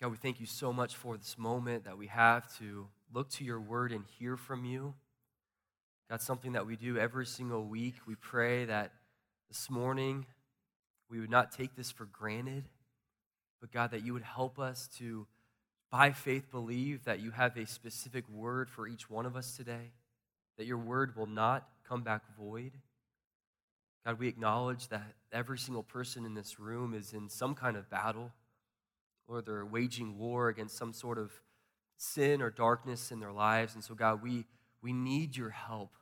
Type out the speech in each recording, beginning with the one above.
God, we thank you so much for this moment that we have to look to your word and hear from you. God, something that we do every single week. We pray that this morning we would not take this for granted, but God, that you would help us to, by faith, believe that you have a specific word for each one of us today, that your word will not come back void. God, we acknowledge that every single person in this room is in some kind of battle or they're waging war against some sort of sin or darkness in their lives. And so, God, we, we need your help.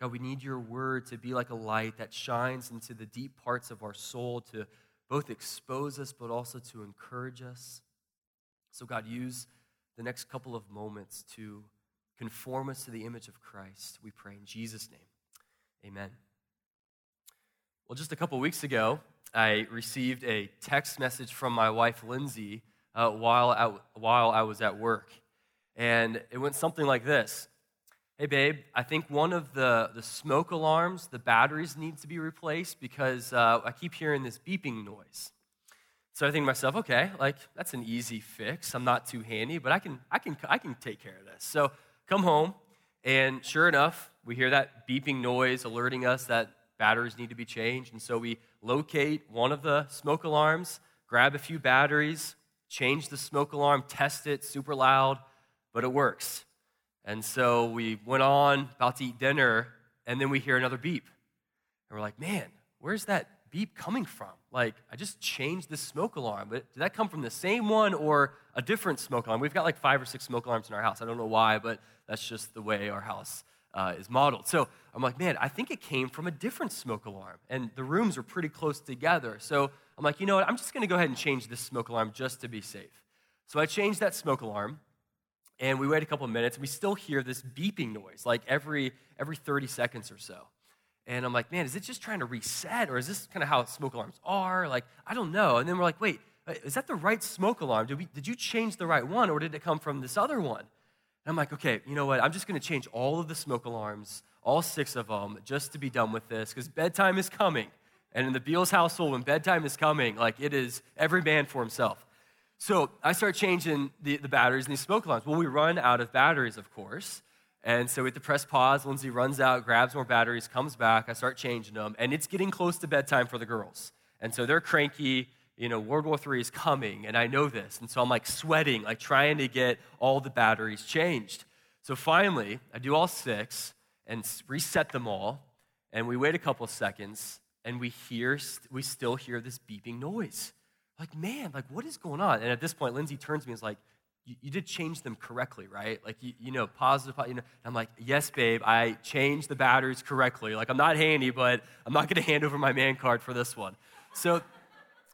God, we need your word to be like a light that shines into the deep parts of our soul to both expose us but also to encourage us. So, God, use the next couple of moments to conform us to the image of Christ. We pray in Jesus' name. Amen. Well, just a couple weeks ago, I received a text message from my wife, Lindsay, uh, while, I, while I was at work. And it went something like this Hey, babe, I think one of the, the smoke alarms, the batteries need to be replaced because uh, I keep hearing this beeping noise. So I think to myself, okay, like that's an easy fix. I'm not too handy, but I can, I can, I can take care of this. So come home, and sure enough, we hear that beeping noise alerting us that batteries need to be changed. And so we locate one of the smoke alarms, grab a few batteries, change the smoke alarm, test it super loud, but it works. And so we went on, about to eat dinner, and then we hear another beep. And we're like, man, where's that beep coming from? Like, I just changed the smoke alarm, but did that come from the same one or a different smoke alarm? We've got like five or six smoke alarms in our house. I don't know why, but that's just the way our house uh, is modeled. So I'm like, man, I think it came from a different smoke alarm. And the rooms are pretty close together. So I'm like, you know what? I'm just going to go ahead and change this smoke alarm just to be safe. So I changed that smoke alarm. And we wait a couple of minutes, and we still hear this beeping noise, like every, every 30 seconds or so. And I'm like, man, is it just trying to reset, or is this kind of how smoke alarms are? Like, I don't know. And then we're like, wait, is that the right smoke alarm? Did, we, did you change the right one, or did it come from this other one? And I'm like, okay, you know what? I'm just going to change all of the smoke alarms, all six of them, just to be done with this, because bedtime is coming. And in the Beals household, when bedtime is coming, like it is every man for himself. So I start changing the, the batteries in these smoke alarms. Well, we run out of batteries, of course. And so we have to press pause. Lindsay runs out, grabs more batteries, comes back. I start changing them. And it's getting close to bedtime for the girls. And so they're cranky you know, World War III is coming, and I know this. And so I'm like sweating, like trying to get all the batteries changed. So finally, I do all six and reset them all, and we wait a couple seconds, and we hear, we still hear this beeping noise. Like, man, like what is going on? And at this point, Lindsay turns to me and is like, you, did change them correctly, right? Like, you, you know, positive, you know. I'm like, yes, babe, I changed the batteries correctly. Like, I'm not handy, but I'm not going to hand over my man card for this one. So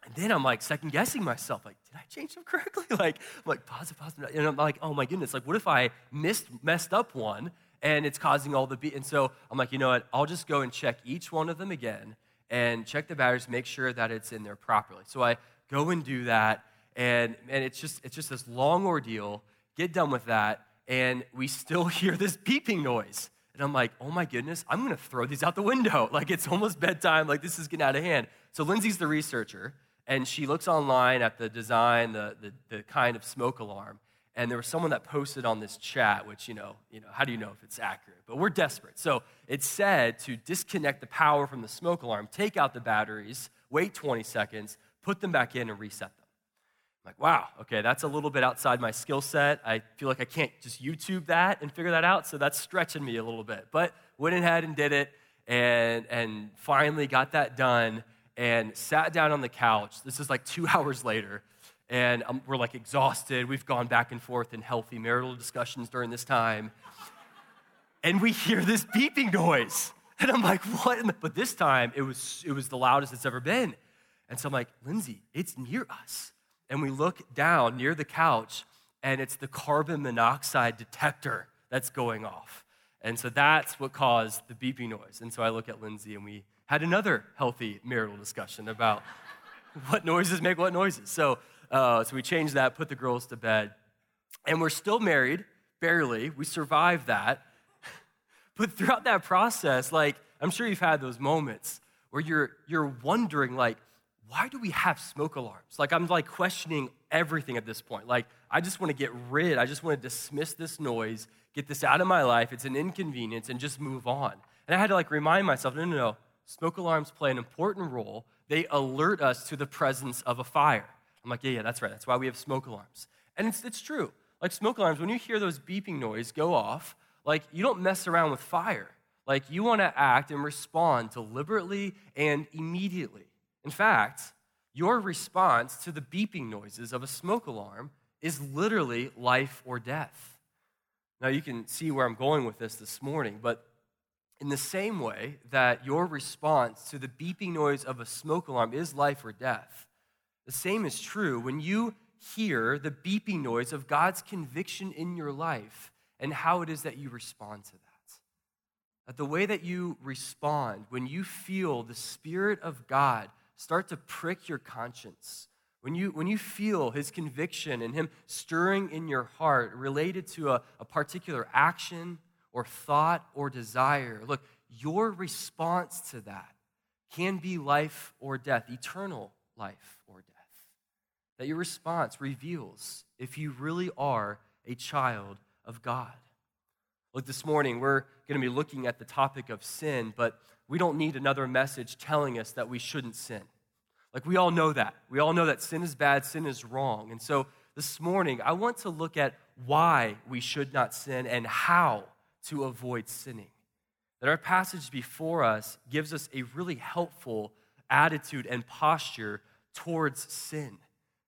and then I'm like second guessing myself, like, did I change them correctly? Like, I'm like positive, positive. And I'm like, oh my goodness, like, what if I missed, messed up one and it's causing all the beat? And so I'm like, you know what? I'll just go and check each one of them again and check the batteries, make sure that it's in there properly. So I go and do that, and, and it's just it's just this long ordeal. Get done with that, and we still hear this beeping noise. And I'm like, oh my goodness, I'm gonna throw these out the window. Like it's almost bedtime, like this is getting out of hand. So Lindsay's the researcher and she looks online at the design, the, the, the, kind of smoke alarm, and there was someone that posted on this chat, which, you know, you know, how do you know if it's accurate? But we're desperate. So it said to disconnect the power from the smoke alarm, take out the batteries, wait 20 seconds, put them back in, and reset them. I'm like, wow, okay, that's a little bit outside my skill set. I feel like I can't just YouTube that and figure that out, so that's stretching me a little bit. But went ahead and did it, and, and finally got that done and sat down on the couch. This is like two hours later, and um, we're like exhausted. We've gone back and forth in healthy marital discussions during this time. And we hear this beeping noise. And I'm like, what? But this time it was, it was the loudest it's ever been. And so I'm like, Lindsay, it's near us. And we look down near the couch, and it's the carbon monoxide detector that's going off. And so that's what caused the beeping noise. And so I look at Lindsay, and we had another healthy marital discussion about what noises make what noises. So, uh, so we changed that, put the girls to bed, and we're still married, barely. We survived that. but throughout that process, like, I'm sure you've had those moments where you're, you're wondering, like, why do we have smoke alarms? Like, I'm like questioning everything at this point. Like, I just want to get rid, I just want to dismiss this noise, get this out of my life. It's an inconvenience, and just move on. And I had to like remind myself no, no, no. Smoke alarms play an important role. They alert us to the presence of a fire. I'm like, yeah, yeah, that's right. That's why we have smoke alarms. And it's, it's true. Like smoke alarms, when you hear those beeping noise go off, like you don't mess around with fire. Like you want to act and respond deliberately and immediately. In fact, your response to the beeping noises of a smoke alarm is literally life or death. Now, you can see where I'm going with this this morning, but in the same way that your response to the beeping noise of a smoke alarm is life or death, the same is true when you hear the beeping noise of God's conviction in your life and how it is that you respond to that. That the way that you respond when you feel the Spirit of God start to prick your conscience, when you, when you feel his conviction and him stirring in your heart related to a, a particular action or thought or desire, look, your response to that can be life or death, eternal life or death. That your response reveals if you really are a child of God. Look, this morning we're going to be looking at the topic of sin, but we don't need another message telling us that we shouldn't sin. Like, we all know that. We all know that sin is bad, sin is wrong. And so this morning, I want to look at why we should not sin and how to avoid sinning. That our passage before us gives us a really helpful attitude and posture towards sin.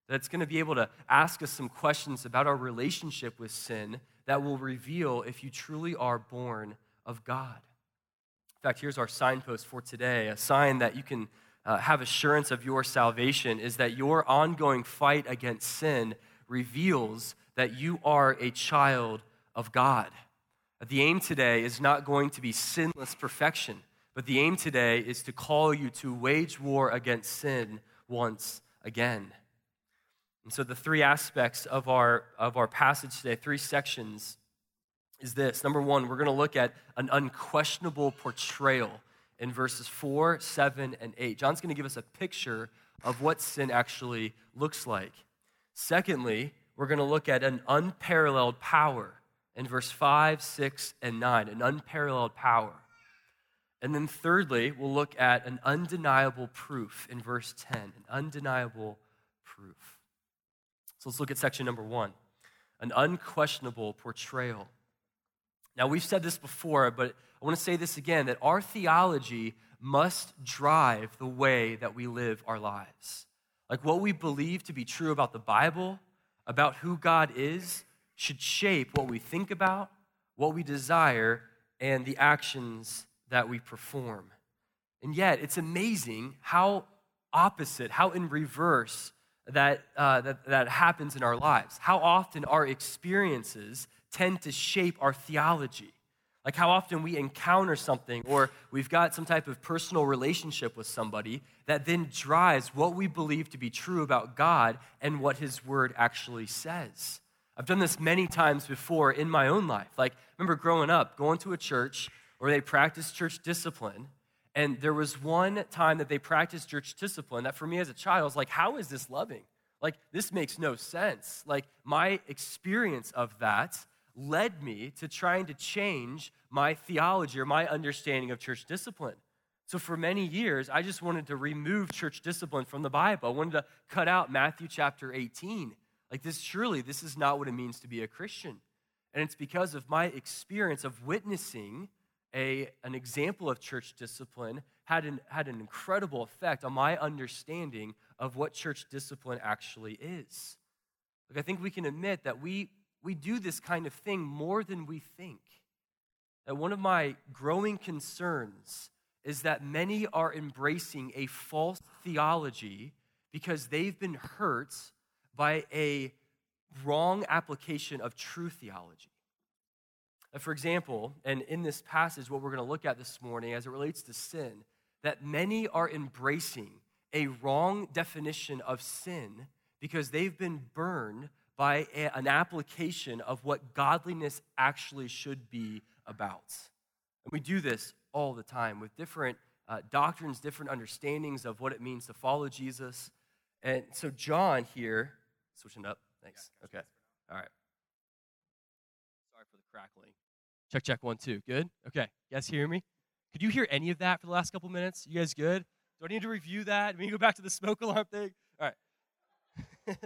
That's going to be able to ask us some questions about our relationship with sin that will reveal if you truly are born of God. In fact, here's our signpost for today a sign that you can uh, have assurance of your salvation is that your ongoing fight against sin reveals that you are a child of God. The aim today is not going to be sinless perfection, but the aim today is to call you to wage war against sin once again. And so, the three aspects of our, of our passage today, three sections, is this. Number one, we're going to look at an unquestionable portrayal in verses 4, 7, and 8. John's going to give us a picture of what sin actually looks like. Secondly, we're going to look at an unparalleled power in verse 5, 6, and 9, an unparalleled power. And then thirdly, we'll look at an undeniable proof in verse 10, an undeniable proof. So let's look at section number one an unquestionable portrayal. Now, we've said this before, but I want to say this again that our theology must drive the way that we live our lives. Like what we believe to be true about the Bible, about who God is, should shape what we think about, what we desire, and the actions that we perform. And yet, it's amazing how opposite, how in reverse that, uh, that, that happens in our lives. How often our experiences tend to shape our theology. Like how often we encounter something or we've got some type of personal relationship with somebody that then drives what we believe to be true about God and what His Word actually says. I've done this many times before in my own life. Like, remember growing up, going to a church where they practiced church discipline, and there was one time that they practiced church discipline that for me as a child, I was like, how is this loving? Like, this makes no sense. Like, my experience of that led me to trying to change my theology or my understanding of church discipline. So, for many years, I just wanted to remove church discipline from the Bible. I wanted to cut out Matthew chapter 18. Like, this surely, this is not what it means to be a Christian. And it's because of my experience of witnessing a, an example of church discipline had an, had an incredible effect on my understanding of what church discipline actually is. Like, I think we can admit that we, we do this kind of thing more than we think. That one of my growing concerns is that many are embracing a false theology because they've been hurt by a wrong application of true theology. For example, and in this passage, what we're going to look at this morning as it relates to sin, that many are embracing a wrong definition of sin because they've been burned by a, an application of what godliness actually should be about. And we do this all the time with different uh, doctrines, different understandings of what it means to follow Jesus. And so, John here, switching up. Thanks. Okay. All right. Sorry for the crackling. Check, check, one, two. Good? Okay. You guys hear me? Could you hear any of that for the last couple minutes? You guys good? Do I need to review that? Do we go back to the smoke alarm thing? All right.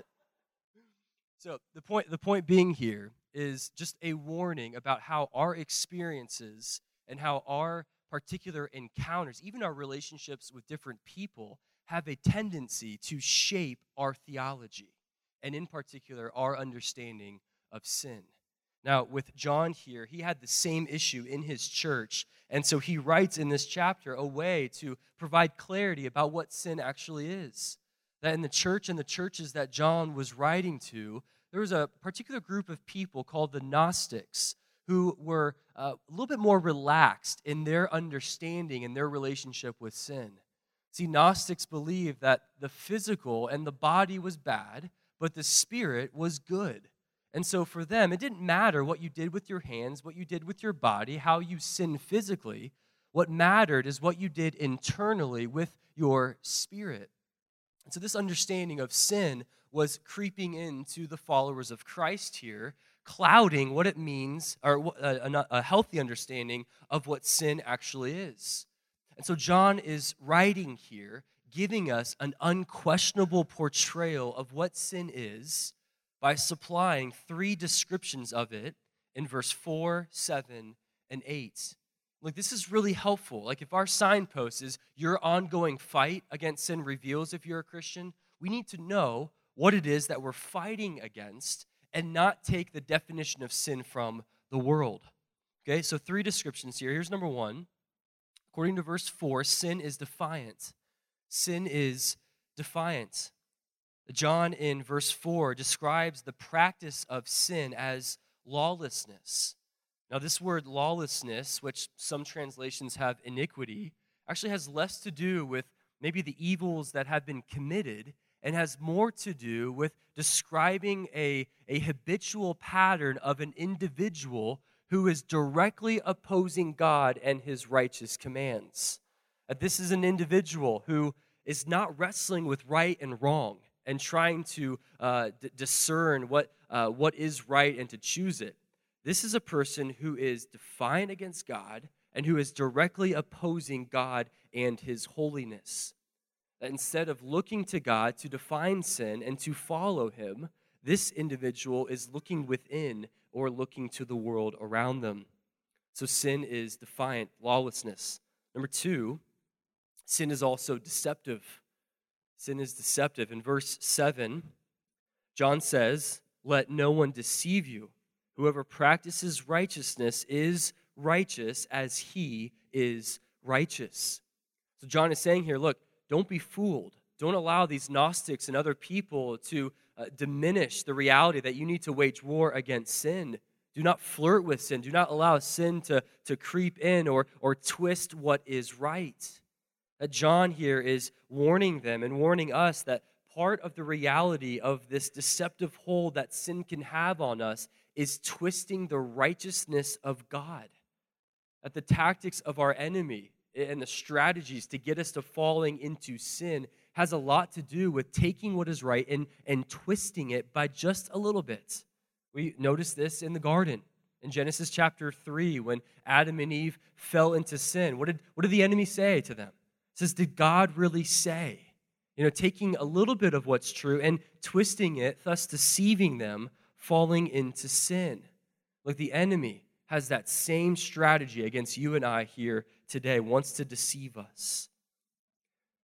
so the point, the point being here is just a warning about how our experiences and how our particular encounters, even our relationships with different people, have a tendency to shape our theology, and in particular, our understanding of sin. Now, with John here, he had the same issue in his church. And so he writes in this chapter a way to provide clarity about what sin actually is. That in the church and the churches that John was writing to, there was a particular group of people called the Gnostics who were uh, a little bit more relaxed in their understanding and their relationship with sin. See, Gnostics believed that the physical and the body was bad, but the spirit was good. And so for them, it didn't matter what you did with your hands, what you did with your body, how you sinned physically. What mattered is what you did internally with your spirit. And so this understanding of sin was creeping into the followers of Christ here, clouding what it means, or a, uh, uh, a healthy understanding of what sin actually is. And so John is writing here, giving us an unquestionable portrayal of what sin is by supplying three descriptions of it in verse 4, 7, and 8. Like, this is really helpful. Like, if our signpost is your ongoing fight against sin reveals if you're a Christian, we need to know what it is that we're fighting against and not take the definition of sin from the world. Okay, so three descriptions here. Here's number one. According to verse 4, sin is defiant. Sin is defiance. John, in verse 4, describes the practice of sin as lawlessness. Now, this word lawlessness, which some translations have iniquity, actually has less to do with maybe the evils that have been committed and has more to do with describing a, a habitual pattern of an individual who is directly opposing God and his righteous commands. That this is an individual who is not wrestling with right and wrong and trying to uh, d- discern what, uh, what is right and to choose it. This is a person who is defiant against God and who is directly opposing God and his holiness. That instead of looking to God to define sin and to follow him, this individual is looking within or looking to the world around them. So sin is defiant, lawlessness. Number two, sin is also deceptive. Sin is deceptive. In verse 7, John says, Let no one deceive you. Whoever practices righteousness is righteous as he is righteous. So John is saying here, look, don't be fooled. Don't allow these Gnostics and other people to uh, diminish the reality that you need to wage war against sin. Do not flirt with sin. Do not allow sin to, to creep in or, or twist what is right that John here is warning them and warning us that part of the reality of this deceptive hold that sin can have on us is twisting the righteousness of God. That the tactics of our enemy and the strategies to get us to falling into sin has a lot to do with taking what is right and, and twisting it by just a little bit. We notice this in the garden in Genesis chapter 3 when Adam and Eve fell into sin. What did, what did the enemy say to them? Says, Did God really say? You know, taking a little bit of what's true and twisting it, thus deceiving them, falling into sin. Like the enemy has that same strategy against you and I here today, wants to deceive us.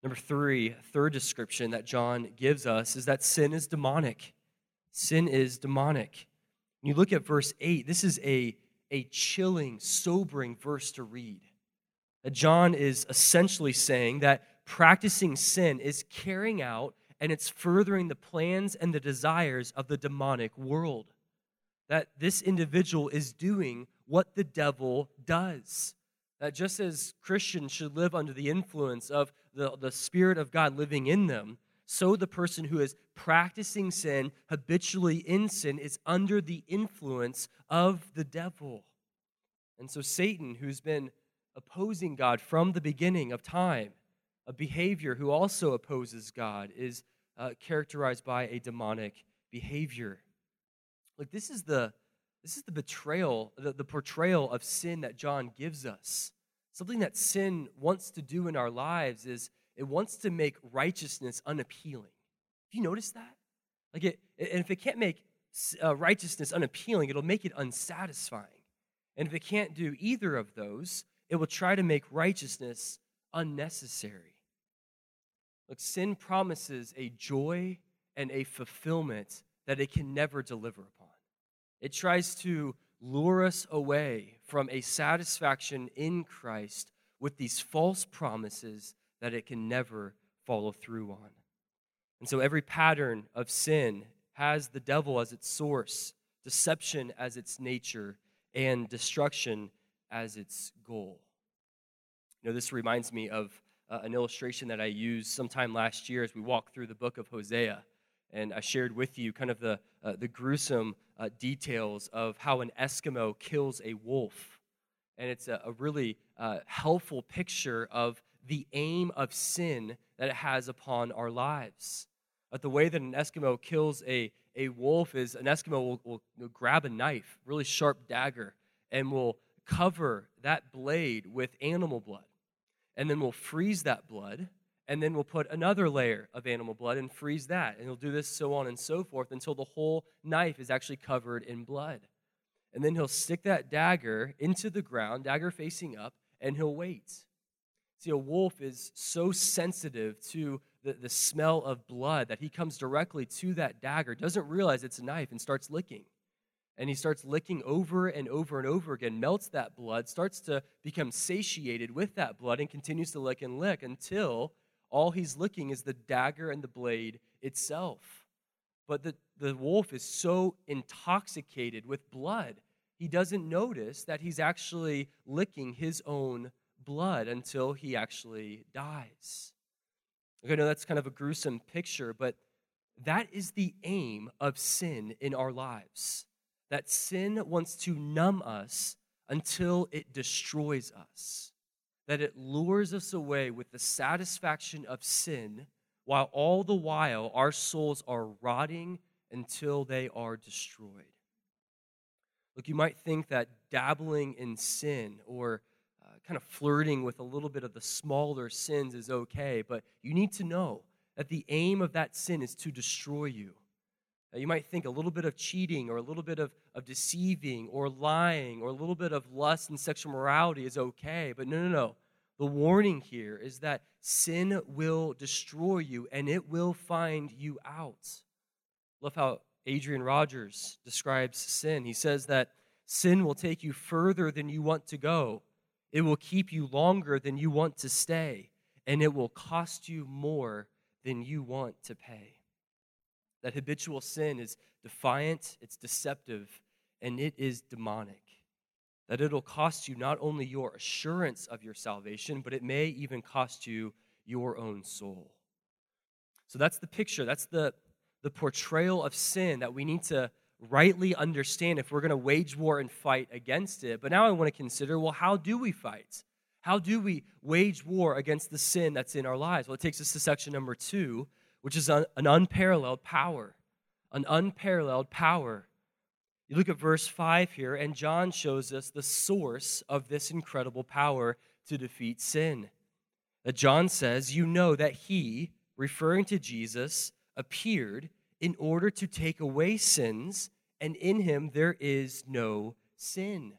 Number three, third description that John gives us is that sin is demonic. Sin is demonic. When you look at verse 8, this is a, a chilling, sobering verse to read. John is essentially saying that practicing sin is carrying out and it's furthering the plans and the desires of the demonic world. That this individual is doing what the devil does. That just as Christians should live under the influence of the, the Spirit of God living in them, so the person who is practicing sin, habitually in sin, is under the influence of the devil. And so Satan, who's been opposing God from the beginning of time. A behavior who also opposes God is uh, characterized by a demonic behavior. Look, this is the this is the betrayal, the, the portrayal of sin that John gives us. Something that sin wants to do in our lives is it wants to make righteousness unappealing. Do you notice that? Like it, and if it can't make uh, righteousness unappealing, it'll make it unsatisfying. And if it can't do either of those, it will try to make righteousness unnecessary. Look, sin promises a joy and a fulfillment that it can never deliver upon. It tries to lure us away from a satisfaction in Christ with these false promises that it can never follow through on. And so every pattern of sin has the devil as its source, deception as its nature, and destruction as its goal. You know, this reminds me of uh, an illustration that I used sometime last year as we walked through the book of Hosea. And I shared with you kind of the, uh, the gruesome uh, details of how an Eskimo kills a wolf. And it's a, a really uh, helpful picture of the aim of sin that it has upon our lives. But the way that an Eskimo kills a, a wolf is an Eskimo will, will, will grab a knife, really sharp dagger, and will cover that blade with animal blood. And then we'll freeze that blood and then we'll put another layer of animal blood and freeze that. And he'll do this so on and so forth until the whole knife is actually covered in blood. And then he'll stick that dagger into the ground, dagger facing up, and he'll wait. See, a wolf is so sensitive to the, the smell of blood that he comes directly to that dagger, doesn't realize it's a knife, and starts licking. And he starts licking over and over and over again, melts that blood, starts to become satiated with that blood, and continues to lick and lick until all he's licking is the dagger and the blade itself. But the, the wolf is so intoxicated with blood, he doesn't notice that he's actually licking his own blood until he actually dies. Okay, I know that's kind of a gruesome picture, but that is the aim of sin in our lives. That sin wants to numb us until it destroys us that it lures us away with the satisfaction of sin, while all the while our souls are rotting until they are destroyed. Look, you might think that dabbling in sin or uh, kind of flirting with a little bit of the smaller sins is okay, but you need to know that the aim of that sin is to destroy you. Uh, you might think a little bit of cheating or a little bit of, of deceiving or lying or a little bit of lust and sexual morality is okay, but no, no, no. The warning here is that sin will destroy you and it will find you out. Love how Adrian Rogers describes sin. He says that sin will take you further than you want to go, it will keep you longer than you want to stay, and it will cost you more than you want to pay. That habitual sin is defiant, it's deceptive, and it is demonic that it'll cost you not only your assurance of your salvation, but it may even cost you your own soul. So that's the picture, that's the, the portrayal of sin that we need to rightly understand if we're going to wage war and fight against it. But now I want to consider well, how do we fight? How do we wage war against the sin that's in our lives? Well, it takes us to section number two, which is an unparalleled power. An unparalleled power. You look at verse 5 here, and John shows us the source of this incredible power to defeat sin. That John says, You know that he, referring to Jesus, appeared in order to take away sins, and in him there is no sin.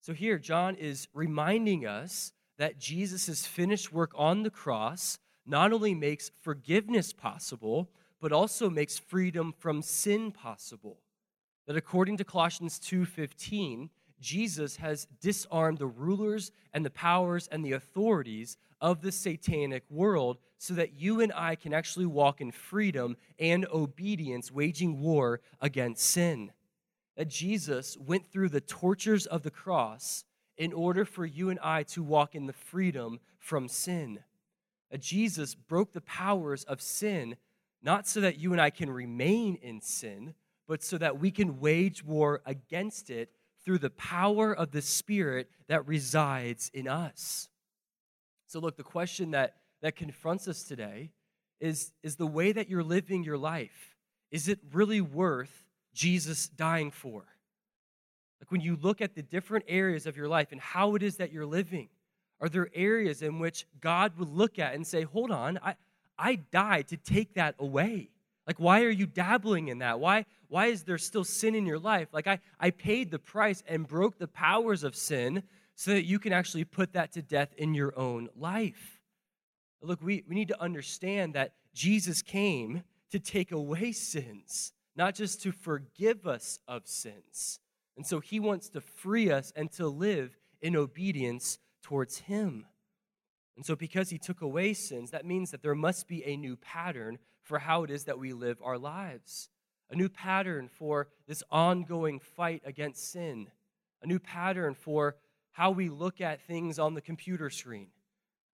So here, John is reminding us that Jesus' finished work on the cross not only makes forgiveness possible, but also makes freedom from sin possible that according to Colossians 2:15, Jesus has disarmed the rulers and the powers and the authorities of the satanic world so that you and I can actually walk in freedom and obedience, waging war against sin. That Jesus went through the tortures of the cross in order for you and I to walk in the freedom from sin. Jesus broke the powers of sin, not so that you and I can remain in sin, but so that we can wage war against it through the power of the Spirit that resides in us. So, look, the question that, that confronts us today is, is the way that you're living your life, is it really worth Jesus dying for? Like when you look at the different areas of your life and how it is that you're living, are there areas in which God would look at and say, hold on, I, I died to take that away? Like, why are you dabbling in that? Why, why is there still sin in your life? Like, I, I paid the price and broke the powers of sin so that you can actually put that to death in your own life. Look, we, we need to understand that Jesus came to take away sins, not just to forgive us of sins. And so he wants to free us and to live in obedience towards him. And so, because he took away sins, that means that there must be a new pattern for how it is that we live our lives, a new pattern for this ongoing fight against sin, a new pattern for how we look at things on the computer screen,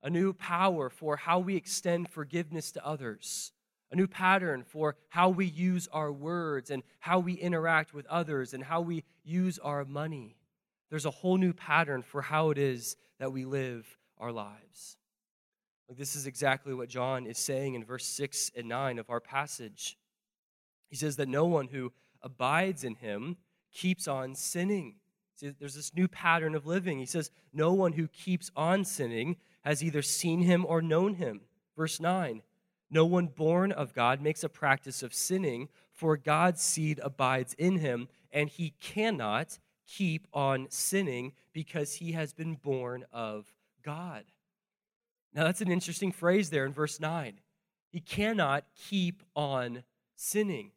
a new power for how we extend forgiveness to others, a new pattern for how we use our words and how we interact with others and how we use our money. There's a whole new pattern for how it is that we live our lives. This is exactly what John is saying in verse 6 and 9 of our passage. He says that no one who abides in him keeps on sinning. See, there's this new pattern of living. He says, No one who keeps on sinning has either seen him or known him. Verse 9 No one born of God makes a practice of sinning, for God's seed abides in him, and he cannot keep on sinning because he has been born of God. Now, that's an interesting phrase there in verse 9. He cannot keep on sinning.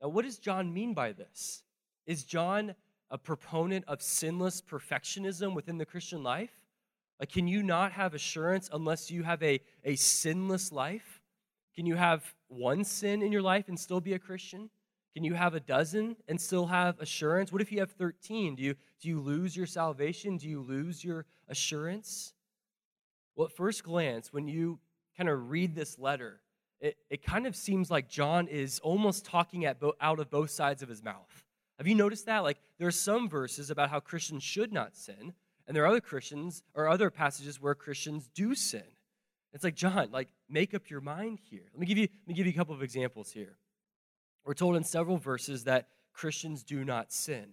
Now, what does John mean by this? Is John a proponent of sinless perfectionism within the Christian life? Like, can you not have assurance unless you have a, a sinless life? Can you have one sin in your life and still be a Christian? Can you have a dozen and still have assurance? What if you have 13? Do you, do you lose your salvation? Do you lose your assurance? Well, at first glance, when you kind of read this letter, it, it kind of seems like John is almost talking at bo- out of both sides of his mouth. Have you noticed that? Like, there are some verses about how Christians should not sin, and there are other Christians or other passages where Christians do sin. It's like, John, like, make up your mind here. Let me give you, let me give you a couple of examples here. We're told in several verses that Christians do not sin.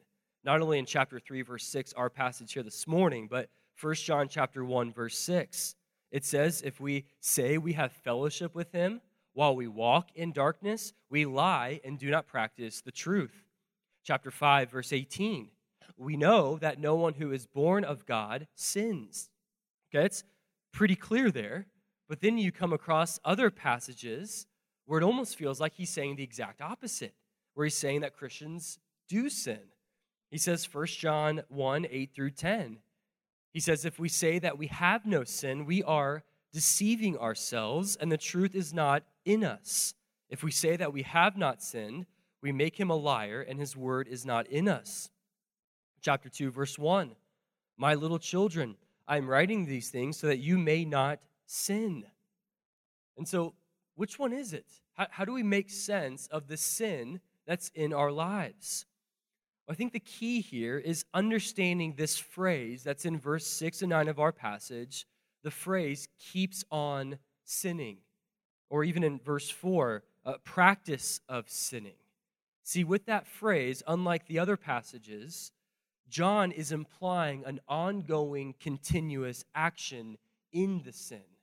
Not only in chapter 3, verse 6, our passage here this morning, but 1 John chapter 1, verse 6. It says, if we say we have fellowship with him while we walk in darkness, we lie and do not practice the truth chapter 5 verse 18 we know that no one who is born of god sins okay it's pretty clear there but then you come across other passages where it almost feels like he's saying the exact opposite where he's saying that christians do sin he says 1 john 1 8 through 10 he says if we say that we have no sin we are deceiving ourselves and the truth is not in us if we say that we have not sinned we make him a liar, and his word is not in us. Chapter 2, verse 1 My little children, I am writing these things so that you may not sin. And so, which one is it? How, how do we make sense of the sin that's in our lives? I think the key here is understanding this phrase that's in verse 6 and 9 of our passage. The phrase keeps on sinning. Or even in verse 4, uh, practice of sinning. See, with that phrase, unlike the other passages, John is implying an ongoing, continuous action in the sin.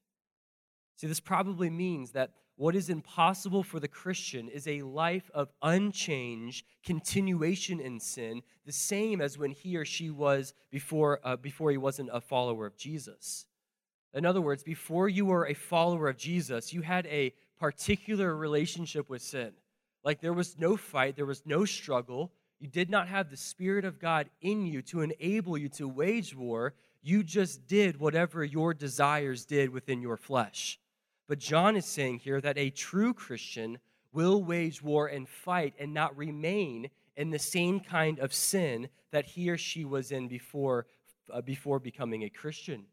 See, this probably means that what is impossible for the Christian is a life of unchanged continuation in sin, the same as when he or she was before, uh, before he wasn't a follower of Jesus. In other words, before you were a follower of Jesus, you had a particular relationship with sin. Like there was no fight, there was no struggle. You did not have the Spirit of God in you to enable you to wage war. You just did whatever your desires did within your flesh. But John is saying here that a true Christian will wage war and fight and not remain in the same kind of sin that he or she was in before, uh, before becoming a Christian.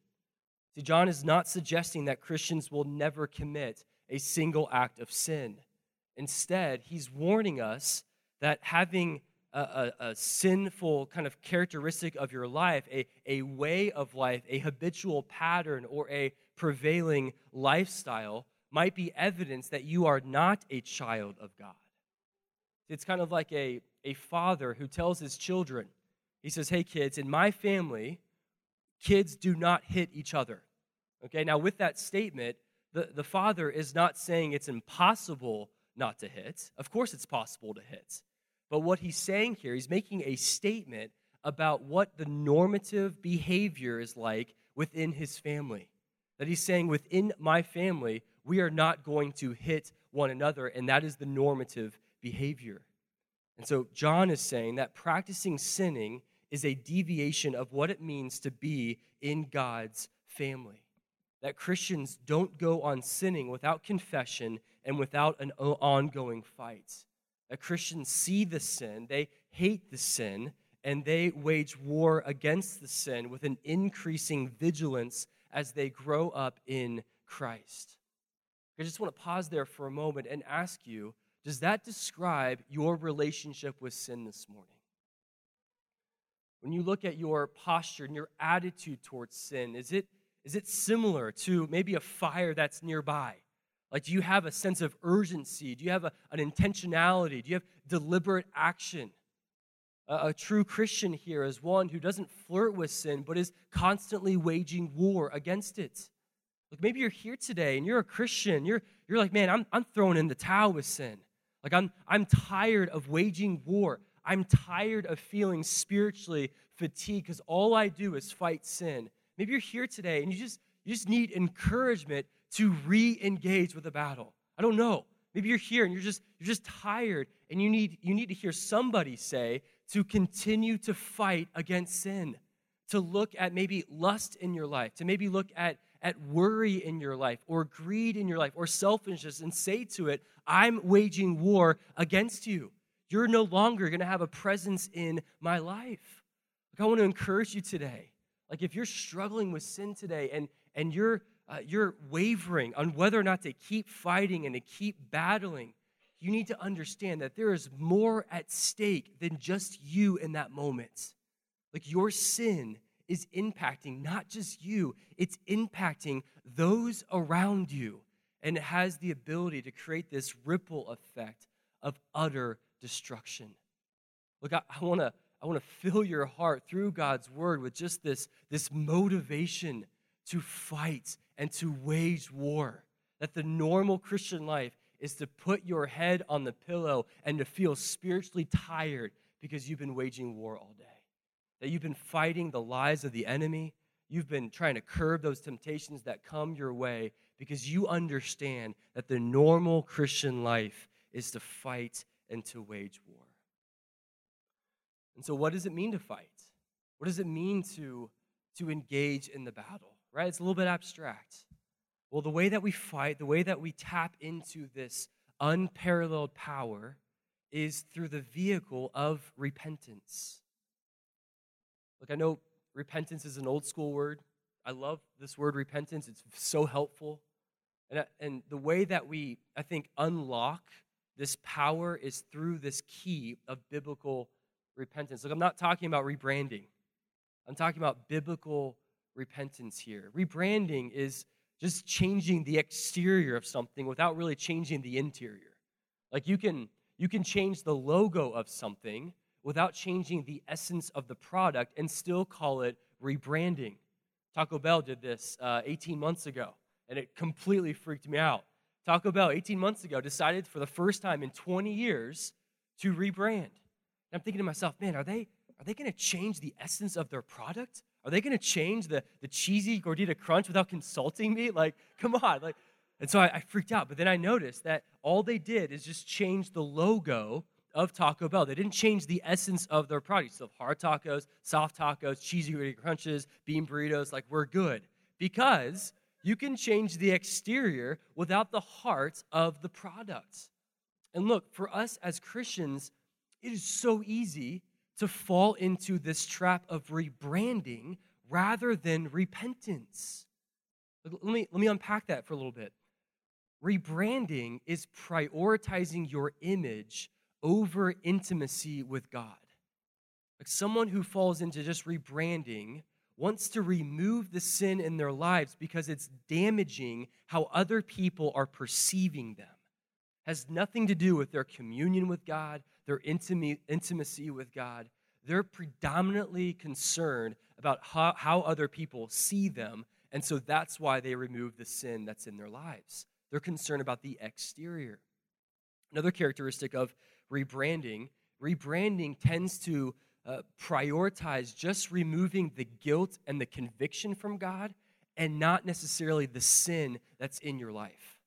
See, John is not suggesting that Christians will never commit a single act of sin. Instead, he's warning us that having a, a, a, sinful kind of characteristic of your life, a, a way of life, a habitual pattern, or a prevailing lifestyle might be evidence that you are not a child of God. It's kind of like a, a father who tells his children, he says, Hey, kids, in my family, kids do not hit each other. Okay, now with that statement, the, the father is not saying it's impossible not to hit. Of course, it's possible to hit. But what he's saying here, he's making a statement about what the normative behavior is like within his family. That he's saying, within my family, we are not going to hit one another, and that is the normative behavior. And so John is saying that practicing sinning is a deviation of what it means to be in God's family. That Christians don't go on sinning without confession and without an ongoing fight. That Christians see the sin, they hate the sin, and they wage war against the sin with an increasing vigilance as they grow up in Christ. I just want to pause there for a moment and ask you does that describe your relationship with sin this morning? When you look at your posture and your attitude towards sin, is it, is it similar to maybe a fire that's nearby? Like, do you have a sense of urgency? Do you have a, an intentionality? Do you have deliberate action? A, true Christian here is one who doesn't flirt with sin, but is constantly waging war against it. Like, maybe you're here today and you're a Christian. You're, you're like, man, I'm, I'm throwing in the towel with sin. Like, I'm, I'm tired of waging war. I'm tired of feeling spiritually fatigued because all I do is fight sin. Maybe you're here today and you just, you just need encouragement to re-engage with the battle. I don't know. Maybe you're here and you're just, you're just tired and you need, you need to hear somebody say to continue to fight against sin, to look at maybe lust in your life, to maybe look at at worry in your life or greed in your life or selfishness and say to it, I'm waging war against you. You're no longer going to have a presence in my life. Like, I want to encourage you today. Like, if you're struggling with sin today and, and you're, uh, you're wavering on whether or not to keep fighting and to keep battling, you need to understand that there is more at stake than just you in that moment. Like, your sin is impacting not just you, it's impacting those around you. And it has the ability to create this ripple effect of utter destruction. Look, I, I want to I want to fill your heart through God's word with just this, this motivation to fight and to wage war. That the normal Christian life is to put your head on the pillow and to feel spiritually tired because you've been waging war all day that you've been fighting the lies of the enemy. You've been trying to curb those temptations that come your way because you understand that the normal Christian life is to fight and to wage war. And so, what does it mean to fight? What does it mean to, to engage in the battle? Right? It's a little bit abstract. Well, the way that we fight, the way that we tap into this unparalleled power is through the vehicle of repentance. Look, I know repentance is an old school word. I love this word repentance, it's so helpful. And, and the way that we, I think, unlock this power is through this key of biblical repentance. Look, I'm not talking about rebranding, I'm talking about biblical repentance here. Rebranding is just changing the exterior of something without really changing the interior. Like you can you can change the logo of something without changing the essence of the product and still call it rebranding. Taco Bell did this uh, 18 months ago, and it completely freaked me out. Taco Bell, 18 months ago, decided for the first time in 20 years to rebrand. And I'm thinking to myself, man, are they, are they going to change the essence of their product? Are they going to change the, the cheesy gordita crunch without consulting me? Like, come on. Like, and so I, I freaked out. But then I noticed that all they did is just change the logo of Taco Bell. They didn't change the essence of their product. So hard tacos, soft tacos, cheesy crunches, bean burritos, like we're good. Because you can change the exterior without the heart of the product. And look, for us as Christians, it is so easy to fall into this trap of rebranding rather than repentance. Let me, let me unpack that for a little bit. Rebranding is prioritizing your image over intimacy with God. Like someone who falls into just rebranding wants to remove the sin in their lives because it's damaging how other people are perceiving them. Has nothing to do with their communion with God, their intimacy with God. They're predominantly concerned about how, how other people see them, and so that's why they remove the sin that's in their lives. They're concerned about the exterior. Another characteristic of rebranding rebranding tends to uh, prioritize just removing the guilt and the conviction from God and not necessarily the sin that's in your life.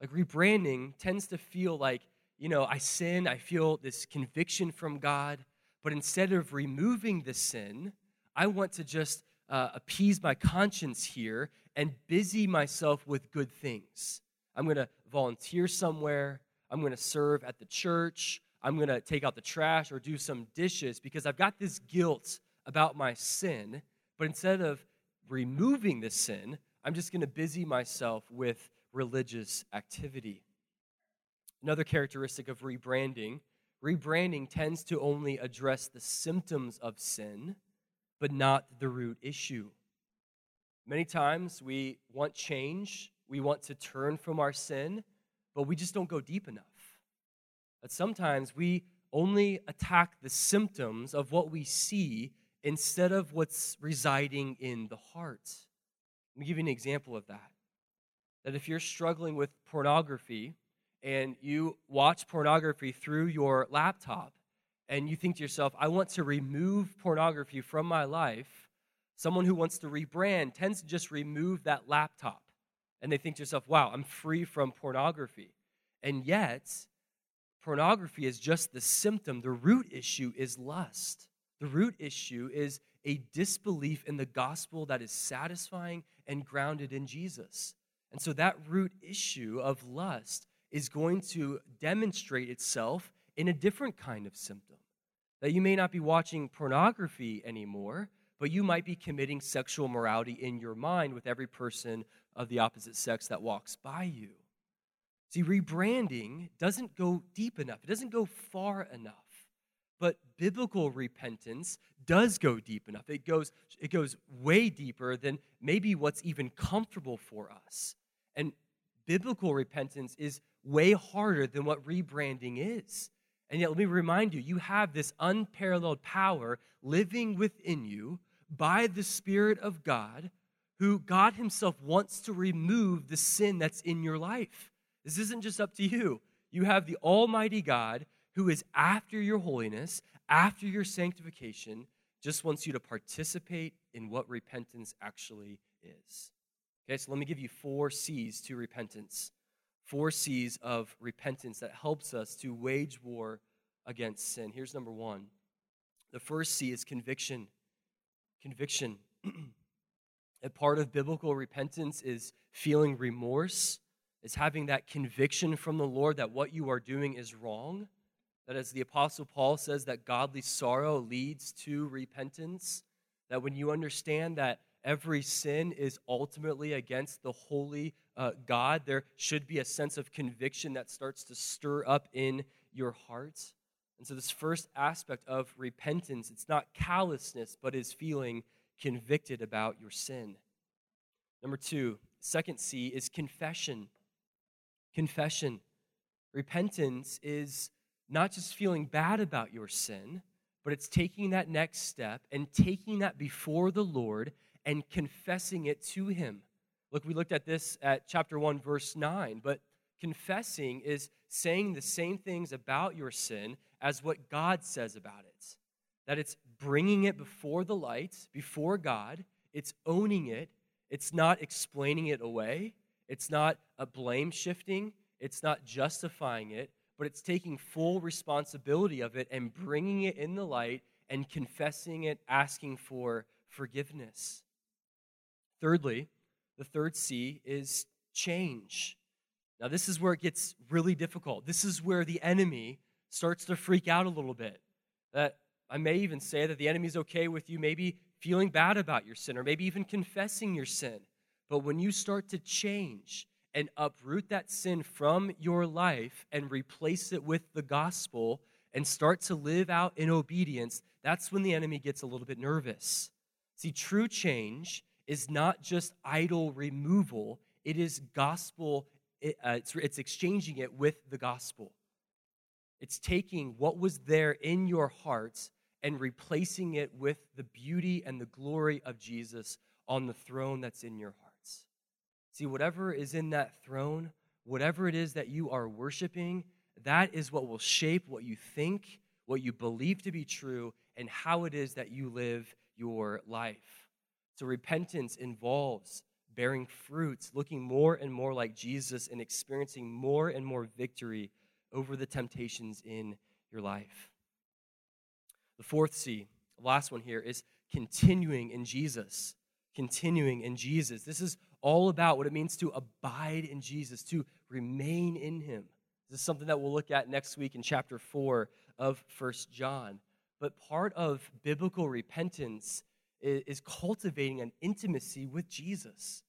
Like rebranding tends to feel like, you know, I sin, I feel this conviction from God, but instead of removing the sin, I want to just uh, appease my conscience here and busy myself with good things. I'm going to volunteer somewhere, I'm going to serve at the church, I'm going to take out the trash or do some dishes because I've got this guilt about my sin. But instead of removing the sin, I'm just going to busy myself with religious activity. Another characteristic of rebranding rebranding tends to only address the symptoms of sin, but not the root issue. Many times we want change, we want to turn from our sin, but we just don't go deep enough. But sometimes we only attack the symptoms of what we see instead of what's residing in the heart. Let me give you an example of that. That if you're struggling with pornography and you watch pornography through your laptop and you think to yourself, I want to remove pornography from my life, someone who wants to rebrand tends to just remove that laptop. And they think to yourself, wow, I'm free from pornography. And yet, pornography is just the symptom. The root issue is lust. The root issue is a disbelief in the gospel that is satisfying and grounded in Jesus. And so that root issue of lust is going to demonstrate itself in a different kind of symptom. That you may not be watching pornography anymore, but you might be committing sexual morality in your mind with every person of the opposite sex that walks by you. See, rebranding doesn't go deep enough, it doesn't go far enough. But biblical repentance does go deep enough. It goes, it goes way deeper than maybe what's even comfortable for us. And biblical repentance is way harder than what rebranding is. And yet, let me remind you you have this unparalleled power living within you by the Spirit of God, who God Himself wants to remove the sin that's in your life. This isn't just up to you. You have the Almighty God who is after your holiness, after your sanctification, just wants you to participate in what repentance actually is. Okay, so let me give you four C's to repentance. Four C's of repentance that helps us to wage war against sin. Here's number one. The first C is conviction. Conviction. a part of biblical repentance is feeling remorse is having that conviction from the Lord that what you are doing is wrong. That, as the Apostle Paul says, that godly sorrow leads to repentance. That when you understand that every sin is ultimately against the holy uh, God, there should be a sense of conviction that starts to stir up in your heart. And so, this first aspect of repentance, it's not callousness, but is feeling convicted about your sin. Number two, second C is confession confession. Repentance is not just feeling bad about your sin, but it's taking that next step and taking that before the Lord and confessing it to Him. Look, we looked at this at chapter 1, verse 9, but confessing is saying the same things about your sin as what God says about it. That it's bringing it before the light, before God, it's owning it, it's not explaining it away, it's not a blame shifting, it's not justifying it, but it's taking full responsibility of it and bringing it in the light and confessing it, asking for forgiveness. Thirdly, the third C is change. Now, this is where it gets really difficult. This is where the enemy starts to freak out a little bit. That I may even say that the enemy's okay with you maybe feeling bad about your sin or maybe even confessing your sin. But when you start to change and uproot that sin from your life and replace it with the gospel and start to live out in obedience, that's when the enemy gets a little bit nervous. See, true change is not just idol removal, it is gospel, it, uh, it's, it's exchanging it with the gospel. It's taking what was there in your hearts and replacing it with the beauty and the glory of Jesus on the throne that's in your hearts. See, whatever is in that throne, whatever it is that you are worshiping, that is what will shape what you think, what you believe to be true, and how it is that you live your life. So, repentance involves bearing fruits, looking more and more like Jesus, and experiencing more and more victory over the temptations in your life. The fourth C, last one here, is continuing in Jesus. Continuing in Jesus. This is all about what it means to abide in Jesus, to remain in Him. This is something that we'll look at next week in chapter 4 of First John. But part of biblical repentance is, cultivating an intimacy with Jesus.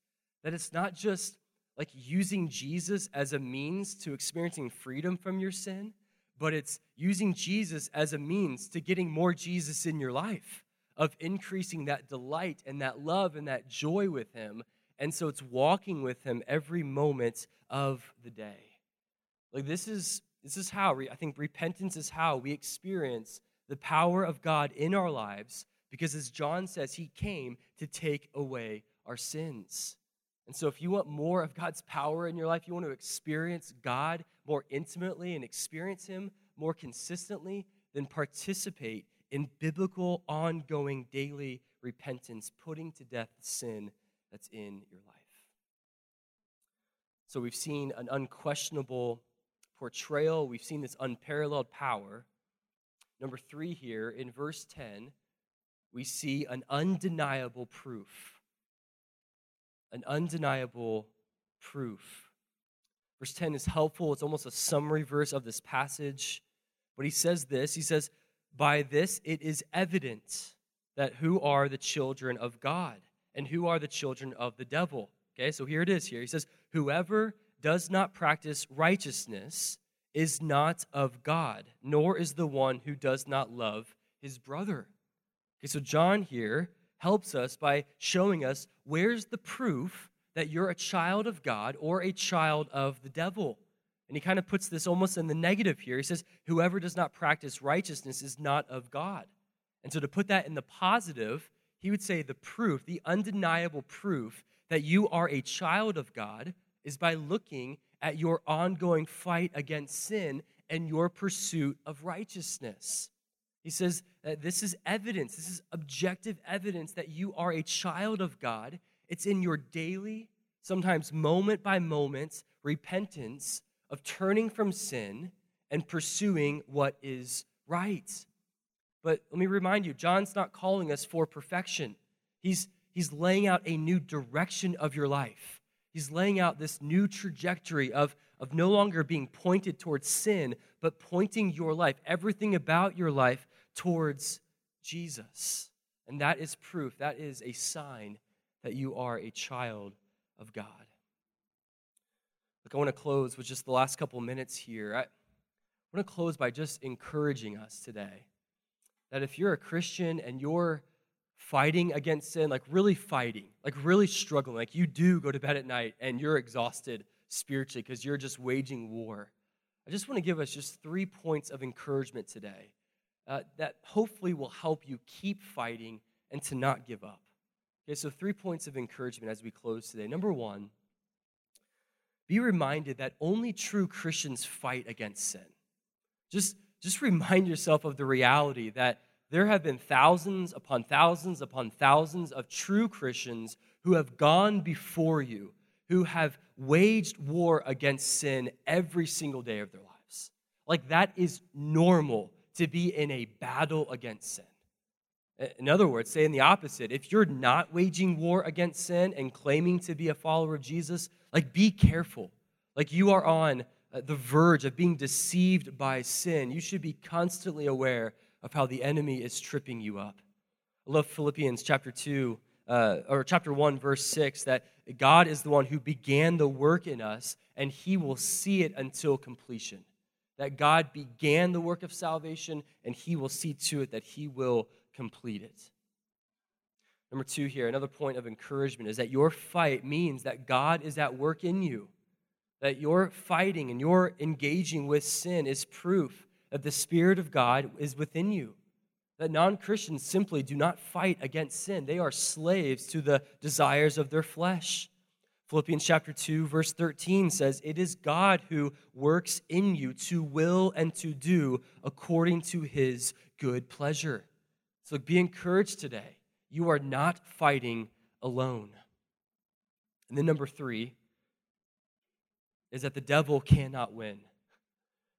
That it's not just like using Jesus as a means to experiencing freedom from your sin, but it's using Jesus as a means to getting more Jesus in your life, of increasing that delight and that love and that joy with Him. And so it's walking with Him every moment of the day. Like this is this is how I think repentance is how we experience the power of God in our lives because as John says he came to take away our sins. And so if you want more of God's power in your life, you want to experience God more intimately and experience him more consistently, then participate in biblical ongoing daily repentance, putting to death the sin that's in your life. So we've seen an unquestionable portrayal, we've seen this unparalleled power. Number three here, in verse 10, we see an undeniable proof. An undeniable proof. Verse 10 is helpful. It's almost a summary verse of this passage. But he says this He says, By this it is evident that who are the children of God and who are the children of the devil. Okay, so here it is here. He says, Whoever does not practice righteousness is not of God, nor is the one who does not love his brother. Okay, so John here helps us by showing us where's the proof that you're a child of God or a child of the devil. And he kind of puts this almost in the negative here. He says, Whoever does not practice righteousness is not of God. And so to put that in the positive, he would say the proof, the undeniable proof that you are a child of God is by looking at your ongoing fight against sin and your pursuit of righteousness. He says that this is evidence, this is objective evidence that you are a child of God. It's in your daily, sometimes moment by moment, repentance of turning from sin and pursuing what is right. But let me remind you, John's not calling us for perfection. He's, he's laying out a new direction of your life. He's laying out this new trajectory of, of no longer being pointed towards sin, but pointing your life, everything about your life, towards Jesus. And that is proof, that is a sign that you are a child of God. Look, I want to close with just the last couple minutes here. I want to close by just encouraging us today that if you're a Christian and you're fighting against sin, like really fighting, like really struggling, like you do go to bed at night and you're exhausted spiritually because you're just waging war. I just want to give us just three points of encouragement today uh, that hopefully will help you keep fighting and to not give up. Okay, so three points of encouragement as we close today. Number one, be reminded that only true Christians fight against sin. Just, just remind yourself of the reality that there have been thousands upon thousands upon thousands of true Christians who have gone before you, who have waged war against sin every single day of their lives. Like that is normal to be in a battle against sin. In other words, saying the opposite, if you're not waging war against sin and claiming to be a follower of Jesus, like be careful. Like you are on uh, the verge of being deceived by sin. You should be constantly aware of how the enemy is tripping you up. I love Philippians chapter 2, uh, or chapter 1, verse 6, that God is the one who began the work in us, and he will see it until completion. That God began the work of salvation, and he will see to it that he will complete it. Number two, here, another point of encouragement is that your fight means that God is at work in you. That your fighting and your engaging with sin is proof that the Spirit of God is within you. That non Christians simply do not fight against sin, they are slaves to the desires of their flesh. Philippians chapter 2, verse 13 says, It is God who works in you to will and to do according to his good pleasure. So be encouraged today you are not fighting alone. And then, number three is that the devil cannot win.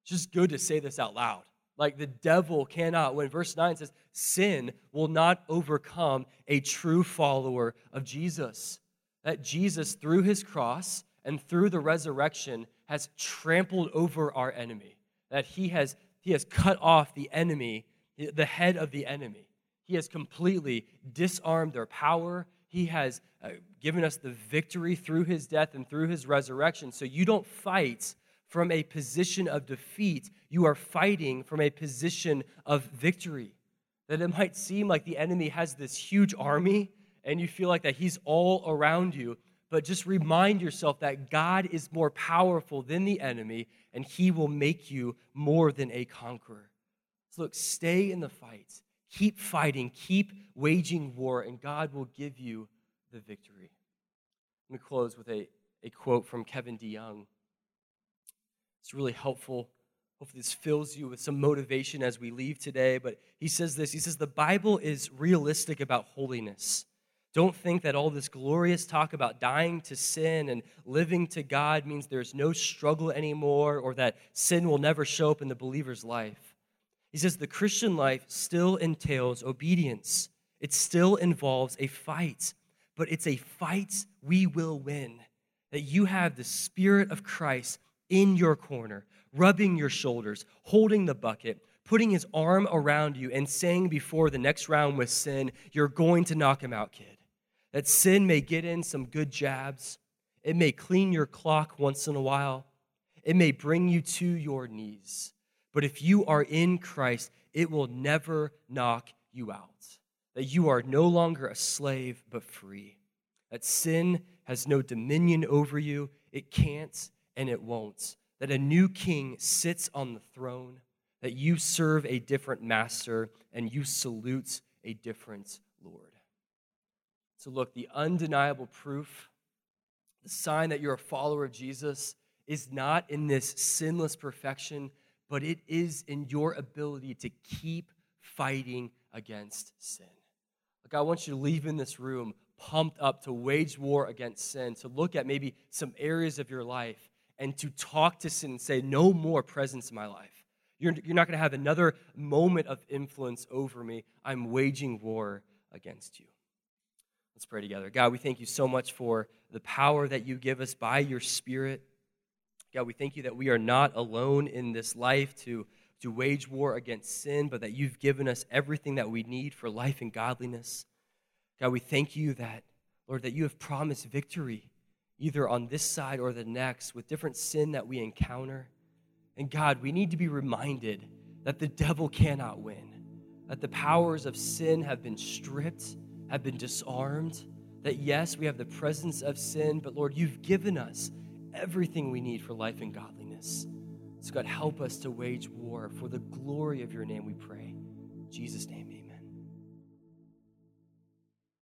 It's just good to say this out loud. Like the devil cannot win. Verse 9 says, Sin will not overcome a true follower of Jesus. That Jesus, through his cross and through the resurrection, has trampled over our enemy. That he has, he has cut off the enemy, the head of the enemy. He has completely disarmed their power. He has uh, given us the victory through his death and through his resurrection. So you don't fight from a position of defeat, you are fighting from a position of victory. That it might seem like the enemy has this huge army and you feel like that he's all around you, but just remind yourself that God is more powerful than the enemy and he will make you more than a conqueror. So look, stay in the fight. Keep fighting, keep waging war, and God will give you the victory. Let me close with a, a quote from Kevin DeYoung. It's really helpful. Hopefully, this fills you with some motivation as we leave today. But he says this He says, The Bible is realistic about holiness. Don't think that all this glorious talk about dying to sin and living to God means there's no struggle anymore or that sin will never show up in the believer's life. He says the Christian life still entails obedience, it still involves a fight, but it's a fight we will win. That you have the Spirit of Christ in your corner, rubbing your shoulders, holding the bucket, putting his arm around you, and saying before the next round with sin, You're going to knock him out, kid. That sin may get in some good jabs, it may clean your clock once in a while, it may bring you to your knees. But if you are in Christ, it will never knock you out. That you are no longer a slave, but free. That sin has no dominion over you, it can't and it won't. That a new king sits on the throne, that you serve a different master, and you salute a different Lord. So, look, the undeniable proof, the sign that you're a follower of Jesus, is not in this sinless perfection but it is in your ability to keep fighting against sin. Like, I want you to leave in this room pumped up to wage war against sin, to look at maybe some areas of your life and to talk to sin and say, No more presence in my life. You're, you're not going to have another moment of influence over me. I'm waging war against you. Let's pray together. God, we thank you so much for the power that you give us by your Spirit. God, we thank you that we are not alone in this life to, to wage war against sin, but that you've given us everything that we need for life and godliness. God, we thank you that, Lord, that you have promised victory either on this side or the next with different sin that we encounter. And God, we need to be reminded that the devil cannot win, that the powers of sin have been stripped, have been disarmed, that yes, we have the presence of sin, but Lord, you've given us everything we need for life and godliness. So, God, help us to wage war for the glory of your name, we pray. In Jesus' name.